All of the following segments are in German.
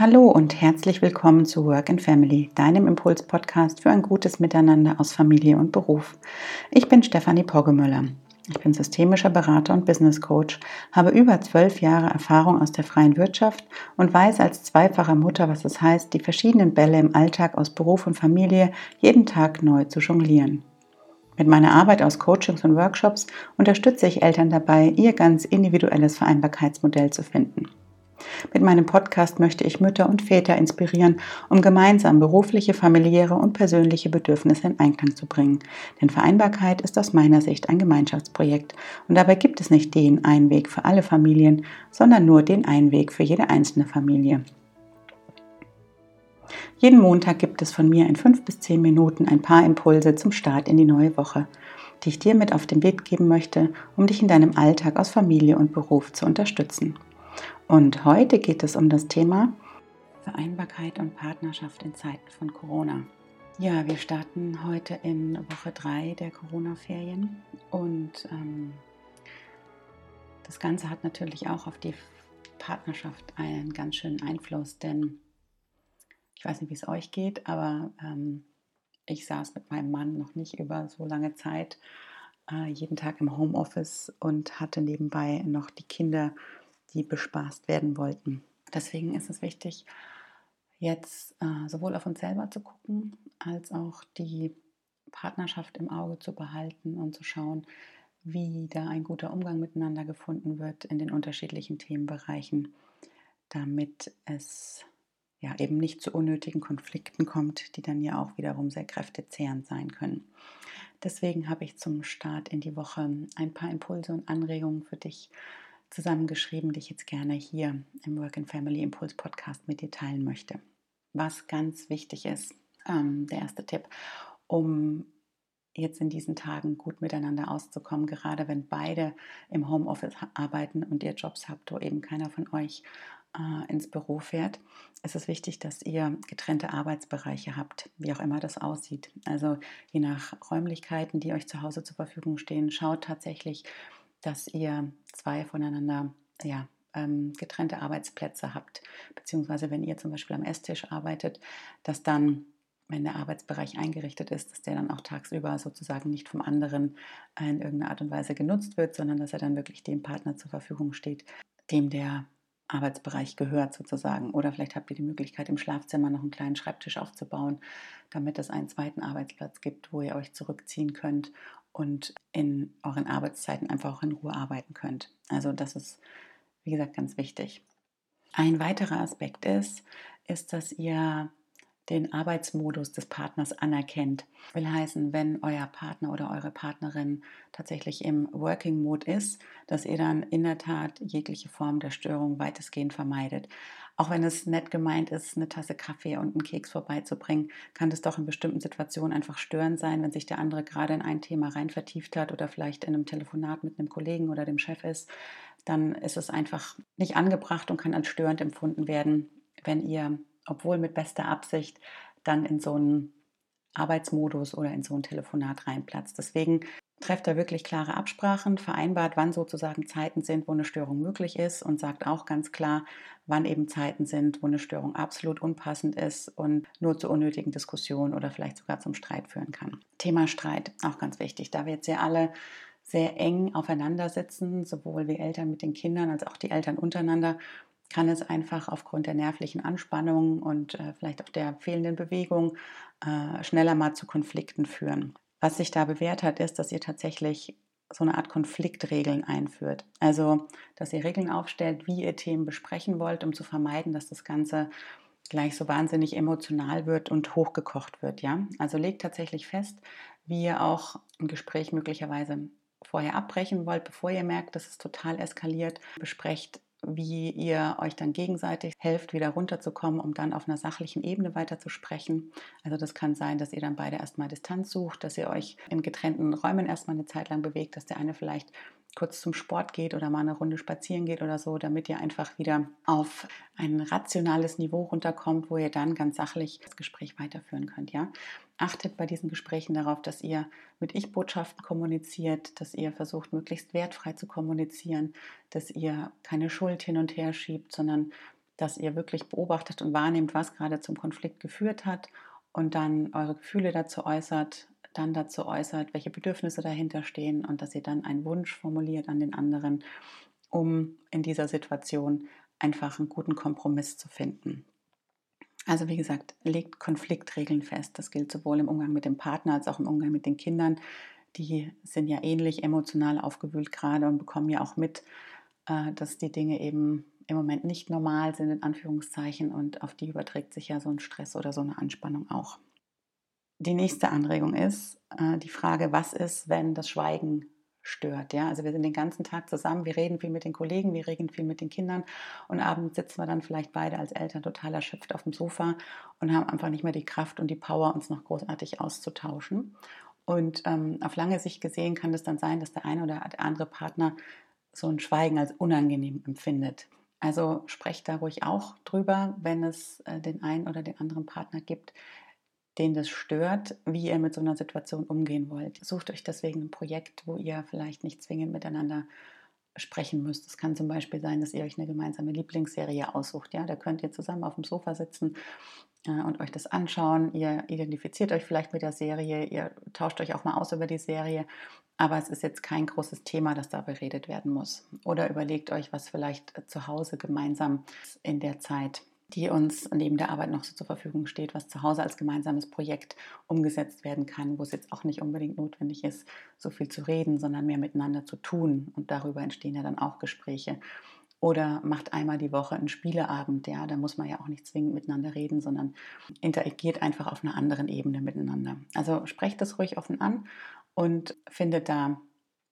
Hallo und herzlich willkommen zu Work and Family, deinem Impuls-Podcast für ein gutes Miteinander aus Familie und Beruf. Ich bin Stefanie Poggemöller. Ich bin systemischer Berater und Business Coach, habe über zwölf Jahre Erfahrung aus der freien Wirtschaft und weiß als zweifache Mutter, was es heißt, die verschiedenen Bälle im Alltag aus Beruf und Familie jeden Tag neu zu jonglieren. Mit meiner Arbeit aus Coachings und Workshops unterstütze ich Eltern dabei, ihr ganz individuelles Vereinbarkeitsmodell zu finden. Mit meinem Podcast möchte ich Mütter und Väter inspirieren, um gemeinsam berufliche, familiäre und persönliche Bedürfnisse in Einklang zu bringen. Denn Vereinbarkeit ist aus meiner Sicht ein Gemeinschaftsprojekt und dabei gibt es nicht den einen Weg für alle Familien, sondern nur den einen Weg für jede einzelne Familie. Jeden Montag gibt es von mir in fünf bis zehn Minuten ein paar Impulse zum Start in die neue Woche, die ich dir mit auf den Weg geben möchte, um dich in deinem Alltag aus Familie und Beruf zu unterstützen. Und heute geht es um das Thema Vereinbarkeit und Partnerschaft in Zeiten von Corona. Ja, wir starten heute in Woche 3 der Corona-Ferien und ähm, das Ganze hat natürlich auch auf die Partnerschaft einen ganz schönen Einfluss, denn ich weiß nicht, wie es euch geht, aber ähm, ich saß mit meinem Mann noch nicht über so lange Zeit äh, jeden Tag im Homeoffice und hatte nebenbei noch die Kinder die bespaßt werden wollten. Deswegen ist es wichtig, jetzt äh, sowohl auf uns selber zu gucken, als auch die Partnerschaft im Auge zu behalten und zu schauen, wie da ein guter Umgang miteinander gefunden wird in den unterschiedlichen Themenbereichen, damit es ja eben nicht zu unnötigen Konflikten kommt, die dann ja auch wiederum sehr kräftezehrend sein können. Deswegen habe ich zum Start in die Woche ein paar Impulse und Anregungen für dich zusammengeschrieben, die ich jetzt gerne hier im Work and Family Impulse Podcast mit dir teilen möchte. Was ganz wichtig ist, ähm, der erste Tipp, um jetzt in diesen Tagen gut miteinander auszukommen, gerade wenn beide im Homeoffice arbeiten und ihr Jobs habt, wo eben keiner von euch äh, ins Büro fährt, ist es wichtig, dass ihr getrennte Arbeitsbereiche habt, wie auch immer das aussieht. Also je nach Räumlichkeiten, die euch zu Hause zur Verfügung stehen, schaut tatsächlich, dass ihr zwei voneinander ja, ähm, getrennte Arbeitsplätze habt, beziehungsweise wenn ihr zum Beispiel am Esstisch arbeitet, dass dann, wenn der Arbeitsbereich eingerichtet ist, dass der dann auch tagsüber sozusagen nicht vom anderen in irgendeiner Art und Weise genutzt wird, sondern dass er dann wirklich dem Partner zur Verfügung steht, dem der Arbeitsbereich gehört sozusagen. Oder vielleicht habt ihr die Möglichkeit, im Schlafzimmer noch einen kleinen Schreibtisch aufzubauen, damit es einen zweiten Arbeitsplatz gibt, wo ihr euch zurückziehen könnt und in euren Arbeitszeiten einfach auch in Ruhe arbeiten könnt. Also das ist, wie gesagt, ganz wichtig. Ein weiterer Aspekt ist, ist, dass ihr den Arbeitsmodus des Partners anerkennt. Will heißen, wenn euer Partner oder eure Partnerin tatsächlich im Working Mode ist, dass ihr dann in der Tat jegliche Form der Störung weitestgehend vermeidet. Auch wenn es nett gemeint ist, eine Tasse Kaffee und einen Keks vorbeizubringen, kann das doch in bestimmten Situationen einfach störend sein, wenn sich der andere gerade in ein Thema rein vertieft hat oder vielleicht in einem Telefonat mit einem Kollegen oder dem Chef ist. Dann ist es einfach nicht angebracht und kann als störend empfunden werden, wenn ihr, obwohl mit bester Absicht, dann in so einen Arbeitsmodus oder in so ein Telefonat reinplatzt. Deswegen trefft da wirklich klare Absprachen, vereinbart, wann sozusagen Zeiten sind, wo eine Störung möglich ist und sagt auch ganz klar, wann eben Zeiten sind, wo eine Störung absolut unpassend ist und nur zu unnötigen Diskussionen oder vielleicht sogar zum Streit führen kann. Thema Streit, auch ganz wichtig, da wir jetzt ja alle sehr eng aufeinander sitzen, sowohl wir Eltern mit den Kindern als auch die Eltern untereinander, kann es einfach aufgrund der nervlichen Anspannung und äh, vielleicht auch der fehlenden Bewegung äh, schneller mal zu Konflikten führen. Was sich da bewährt hat, ist, dass ihr tatsächlich so eine Art Konfliktregeln einführt. Also, dass ihr Regeln aufstellt, wie ihr Themen besprechen wollt, um zu vermeiden, dass das Ganze gleich so wahnsinnig emotional wird und hochgekocht wird. Ja? Also legt tatsächlich fest, wie ihr auch ein Gespräch möglicherweise vorher abbrechen wollt, bevor ihr merkt, dass es total eskaliert. Besprecht wie ihr euch dann gegenseitig helft, wieder runterzukommen, um dann auf einer sachlichen Ebene weiter zu sprechen. Also das kann sein, dass ihr dann beide erstmal Distanz sucht, dass ihr euch in getrennten Räumen erstmal eine Zeit lang bewegt, dass der eine vielleicht kurz zum Sport geht oder mal eine Runde spazieren geht oder so, damit ihr einfach wieder auf ein rationales Niveau runterkommt, wo ihr dann ganz sachlich das Gespräch weiterführen könnt. Ja? Achtet bei diesen Gesprächen darauf, dass ihr mit Ich-Botschaften kommuniziert, dass ihr versucht, möglichst wertfrei zu kommunizieren, dass ihr keine Schuld hin und her schiebt, sondern dass ihr wirklich beobachtet und wahrnehmt, was gerade zum Konflikt geführt hat und dann eure Gefühle dazu äußert, dann dazu äußert, welche Bedürfnisse dahinter stehen und dass ihr dann einen Wunsch formuliert an den anderen, um in dieser Situation einfach einen guten Kompromiss zu finden. Also wie gesagt, legt Konfliktregeln fest. Das gilt sowohl im Umgang mit dem Partner als auch im Umgang mit den Kindern. Die sind ja ähnlich emotional aufgewühlt gerade und bekommen ja auch mit, äh, dass die Dinge eben im Moment nicht normal sind, in Anführungszeichen, und auf die überträgt sich ja so ein Stress oder so eine Anspannung auch. Die nächste Anregung ist äh, die Frage, was ist, wenn das Schweigen stört. Ja? Also wir sind den ganzen Tag zusammen, wir reden viel mit den Kollegen, wir reden viel mit den Kindern und abends sitzen wir dann vielleicht beide als Eltern total erschöpft auf dem Sofa und haben einfach nicht mehr die Kraft und die Power, uns noch großartig auszutauschen. Und ähm, auf lange Sicht gesehen kann es dann sein, dass der eine oder der andere Partner so ein Schweigen als unangenehm empfindet. Also sprecht da ruhig auch drüber, wenn es äh, den einen oder den anderen Partner gibt, den das stört, wie ihr mit so einer Situation umgehen wollt. Sucht euch deswegen ein Projekt, wo ihr vielleicht nicht zwingend miteinander sprechen müsst. Es kann zum Beispiel sein, dass ihr euch eine gemeinsame Lieblingsserie aussucht. Ja, da könnt ihr zusammen auf dem Sofa sitzen äh, und euch das anschauen. Ihr identifiziert euch vielleicht mit der Serie, ihr tauscht euch auch mal aus über die Serie aber es ist jetzt kein großes Thema, das da beredet werden muss. Oder überlegt euch, was vielleicht zu Hause gemeinsam in der Zeit, die uns neben der Arbeit noch so zur Verfügung steht, was zu Hause als gemeinsames Projekt umgesetzt werden kann, wo es jetzt auch nicht unbedingt notwendig ist, so viel zu reden, sondern mehr miteinander zu tun. Und darüber entstehen ja dann auch Gespräche. Oder macht einmal die Woche einen Spieleabend, ja, da muss man ja auch nicht zwingend miteinander reden, sondern interagiert einfach auf einer anderen Ebene miteinander. Also sprecht das ruhig offen an und findet da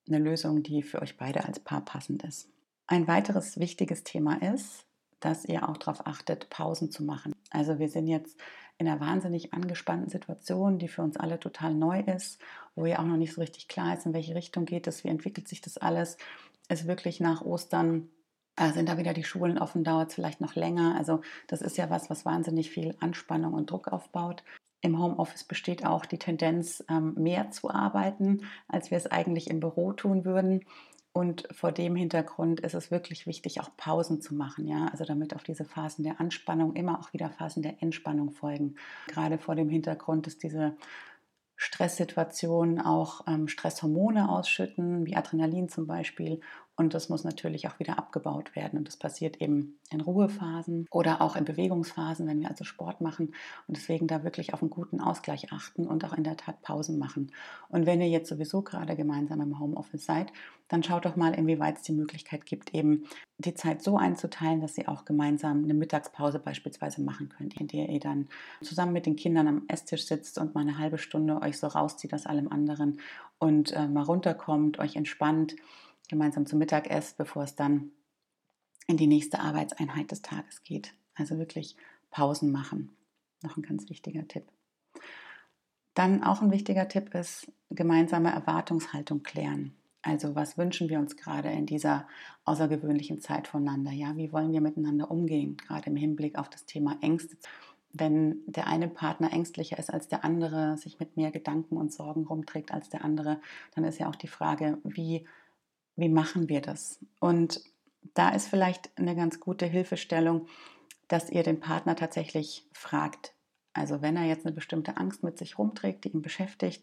eine Lösung, die für euch beide als Paar passend ist. Ein weiteres wichtiges Thema ist, dass ihr auch darauf achtet, Pausen zu machen. Also wir sind jetzt in einer wahnsinnig angespannten Situation, die für uns alle total neu ist, wo ja auch noch nicht so richtig klar ist, in welche Richtung geht es, wie entwickelt sich das alles. Ist wirklich nach Ostern äh, sind da wieder die Schulen offen, dauert es vielleicht noch länger. Also das ist ja was, was wahnsinnig viel Anspannung und Druck aufbaut. Im Homeoffice besteht auch die Tendenz, ähm, mehr zu arbeiten, als wir es eigentlich im Büro tun würden. Und vor dem Hintergrund ist es wirklich wichtig, auch Pausen zu machen, ja, also damit auf diese Phasen der Anspannung immer auch wieder Phasen der Entspannung folgen. Gerade vor dem Hintergrund, dass diese Stresssituationen auch ähm, Stresshormone ausschütten, wie Adrenalin zum Beispiel. Und das muss natürlich auch wieder abgebaut werden. Und das passiert eben in Ruhephasen oder auch in Bewegungsphasen, wenn wir also Sport machen. Und deswegen da wirklich auf einen guten Ausgleich achten und auch in der Tat Pausen machen. Und wenn ihr jetzt sowieso gerade gemeinsam im Homeoffice seid, dann schaut doch mal, inwieweit es die Möglichkeit gibt, eben die Zeit so einzuteilen, dass ihr auch gemeinsam eine Mittagspause beispielsweise machen könnt, in der ihr dann zusammen mit den Kindern am Esstisch sitzt und mal eine halbe Stunde euch so rauszieht aus allem anderen und äh, mal runterkommt, euch entspannt, gemeinsam zum Mittag esst, bevor es dann in die nächste Arbeitseinheit des Tages geht. Also wirklich Pausen machen. Noch ein ganz wichtiger Tipp. Dann auch ein wichtiger Tipp ist, gemeinsame Erwartungshaltung klären. Also was wünschen wir uns gerade in dieser außergewöhnlichen Zeit voneinander? Ja, wie wollen wir miteinander umgehen, gerade im Hinblick auf das Thema Ängste? Wenn der eine Partner ängstlicher ist als der andere, sich mit mehr Gedanken und Sorgen rumträgt als der andere, dann ist ja auch die Frage, wie, wie machen wir das? Und da ist vielleicht eine ganz gute Hilfestellung, dass ihr den Partner tatsächlich fragt. Also wenn er jetzt eine bestimmte Angst mit sich rumträgt, die ihn beschäftigt,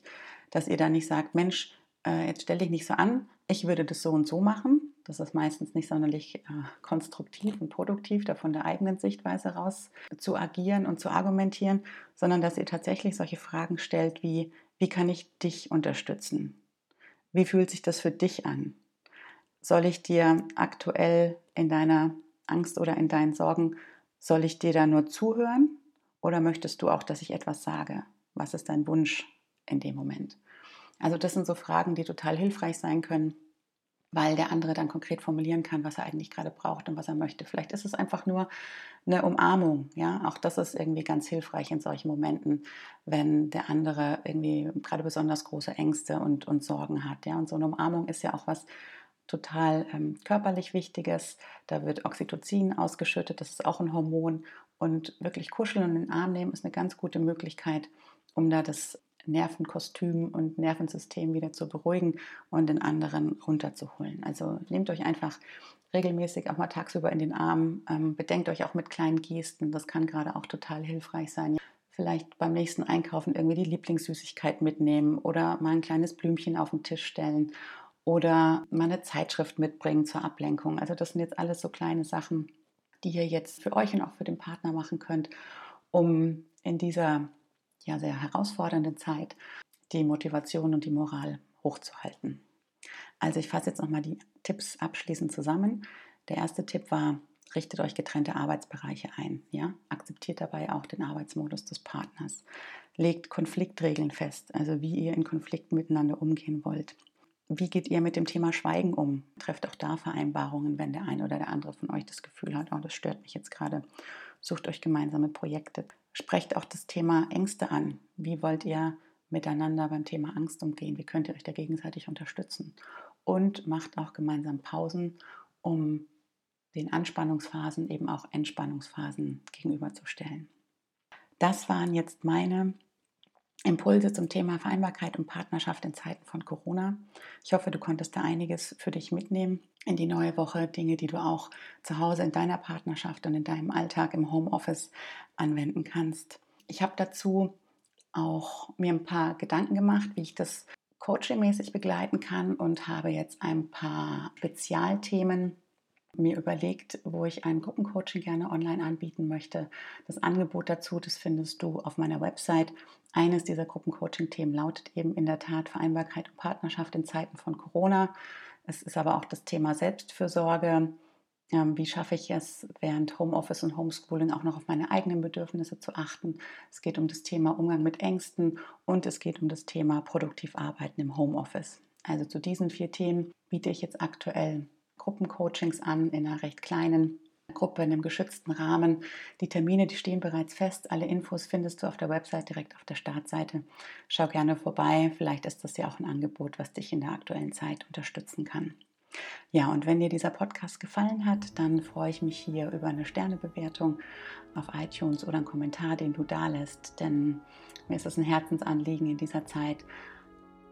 dass ihr dann nicht sagt, Mensch, äh, jetzt stell dich nicht so an, ich würde das so und so machen. Das ist meistens nicht sonderlich äh, konstruktiv und produktiv, da von der eigenen Sichtweise raus zu agieren und zu argumentieren, sondern dass ihr tatsächlich solche Fragen stellt wie, wie kann ich dich unterstützen? Wie fühlt sich das für dich an? Soll ich dir aktuell in deiner Angst oder in deinen Sorgen, soll ich dir da nur zuhören oder möchtest du auch, dass ich etwas sage? Was ist dein Wunsch in dem Moment? Also das sind so Fragen, die total hilfreich sein können, weil der andere dann konkret formulieren kann, was er eigentlich gerade braucht und was er möchte. Vielleicht ist es einfach nur eine Umarmung, ja. Auch das ist irgendwie ganz hilfreich in solchen Momenten, wenn der andere irgendwie gerade besonders große Ängste und, und Sorgen hat, ja. Und so eine Umarmung ist ja auch was total ähm, körperlich Wichtiges. Da wird Oxytocin ausgeschüttet, das ist auch ein Hormon. Und wirklich kuscheln und in den Arm nehmen ist eine ganz gute Möglichkeit, um da das Nervenkostüm und Nervensystem wieder zu beruhigen und den anderen runterzuholen. Also nehmt euch einfach regelmäßig auch mal tagsüber in den Arm, ähm, bedenkt euch auch mit kleinen Gesten, das kann gerade auch total hilfreich sein. Vielleicht beim nächsten Einkaufen irgendwie die Lieblingssüßigkeit mitnehmen oder mal ein kleines Blümchen auf den Tisch stellen oder mal eine Zeitschrift mitbringen zur Ablenkung. Also das sind jetzt alles so kleine Sachen, die ihr jetzt für euch und auch für den Partner machen könnt, um in dieser ja sehr herausfordernden Zeit die Motivation und die Moral hochzuhalten. Also ich fasse jetzt nochmal die Tipps abschließend zusammen. Der erste Tipp war, richtet euch getrennte Arbeitsbereiche ein. Ja? Akzeptiert dabei auch den Arbeitsmodus des Partners. Legt Konfliktregeln fest, also wie ihr in Konflikten miteinander umgehen wollt. Wie geht ihr mit dem Thema Schweigen um? Trefft auch da Vereinbarungen, wenn der eine oder der andere von euch das Gefühl hat, oh, das stört mich jetzt gerade. Sucht euch gemeinsame Projekte. Sprecht auch das Thema Ängste an. Wie wollt ihr miteinander beim Thema Angst umgehen? Wie könnt ihr euch da gegenseitig unterstützen? Und macht auch gemeinsam Pausen, um den Anspannungsphasen eben auch Entspannungsphasen gegenüberzustellen. Das waren jetzt meine Impulse zum Thema Vereinbarkeit und Partnerschaft in Zeiten von Corona. Ich hoffe, du konntest da einiges für dich mitnehmen in die neue Woche, Dinge, die du auch zu Hause in deiner Partnerschaft und in deinem Alltag im Homeoffice anwenden kannst. Ich habe dazu auch mir ein paar Gedanken gemacht, wie ich das coachingmäßig begleiten kann und habe jetzt ein paar Spezialthemen mir überlegt, wo ich ein Gruppencoaching gerne online anbieten möchte. Das Angebot dazu, das findest du auf meiner Website. Eines dieser Gruppencoaching-Themen lautet eben in der Tat Vereinbarkeit und Partnerschaft in Zeiten von Corona. Es ist aber auch das Thema Selbstfürsorge. Ähm, wie schaffe ich es, während Homeoffice und Homeschooling auch noch auf meine eigenen Bedürfnisse zu achten? Es geht um das Thema Umgang mit Ängsten und es geht um das Thema produktiv arbeiten im Homeoffice. Also zu diesen vier Themen biete ich jetzt aktuell Gruppencoachings an in einer recht kleinen Gruppe in einem geschützten Rahmen. Die Termine, die stehen bereits fest. Alle Infos findest du auf der Website direkt auf der Startseite. Schau gerne vorbei. Vielleicht ist das ja auch ein Angebot, was dich in der aktuellen Zeit unterstützen kann. Ja, und wenn dir dieser Podcast gefallen hat, dann freue ich mich hier über eine Sternebewertung auf iTunes oder einen Kommentar, den du da lässt. Denn mir ist es ein Herzensanliegen in dieser Zeit,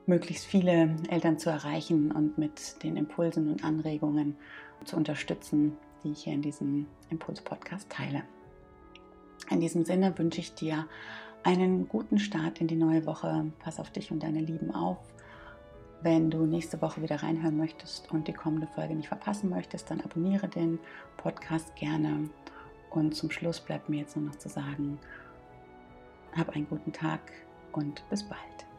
möglichst viele Eltern zu erreichen und mit den Impulsen und Anregungen zu unterstützen, die ich hier in diesem Impuls-Podcast teile. In diesem Sinne wünsche ich dir einen guten Start in die neue Woche. Pass auf dich und deine Lieben auf. Wenn du nächste Woche wieder reinhören möchtest und die kommende Folge nicht verpassen möchtest, dann abonniere den Podcast gerne. Und zum Schluss bleibt mir jetzt nur noch zu sagen, hab einen guten Tag und bis bald.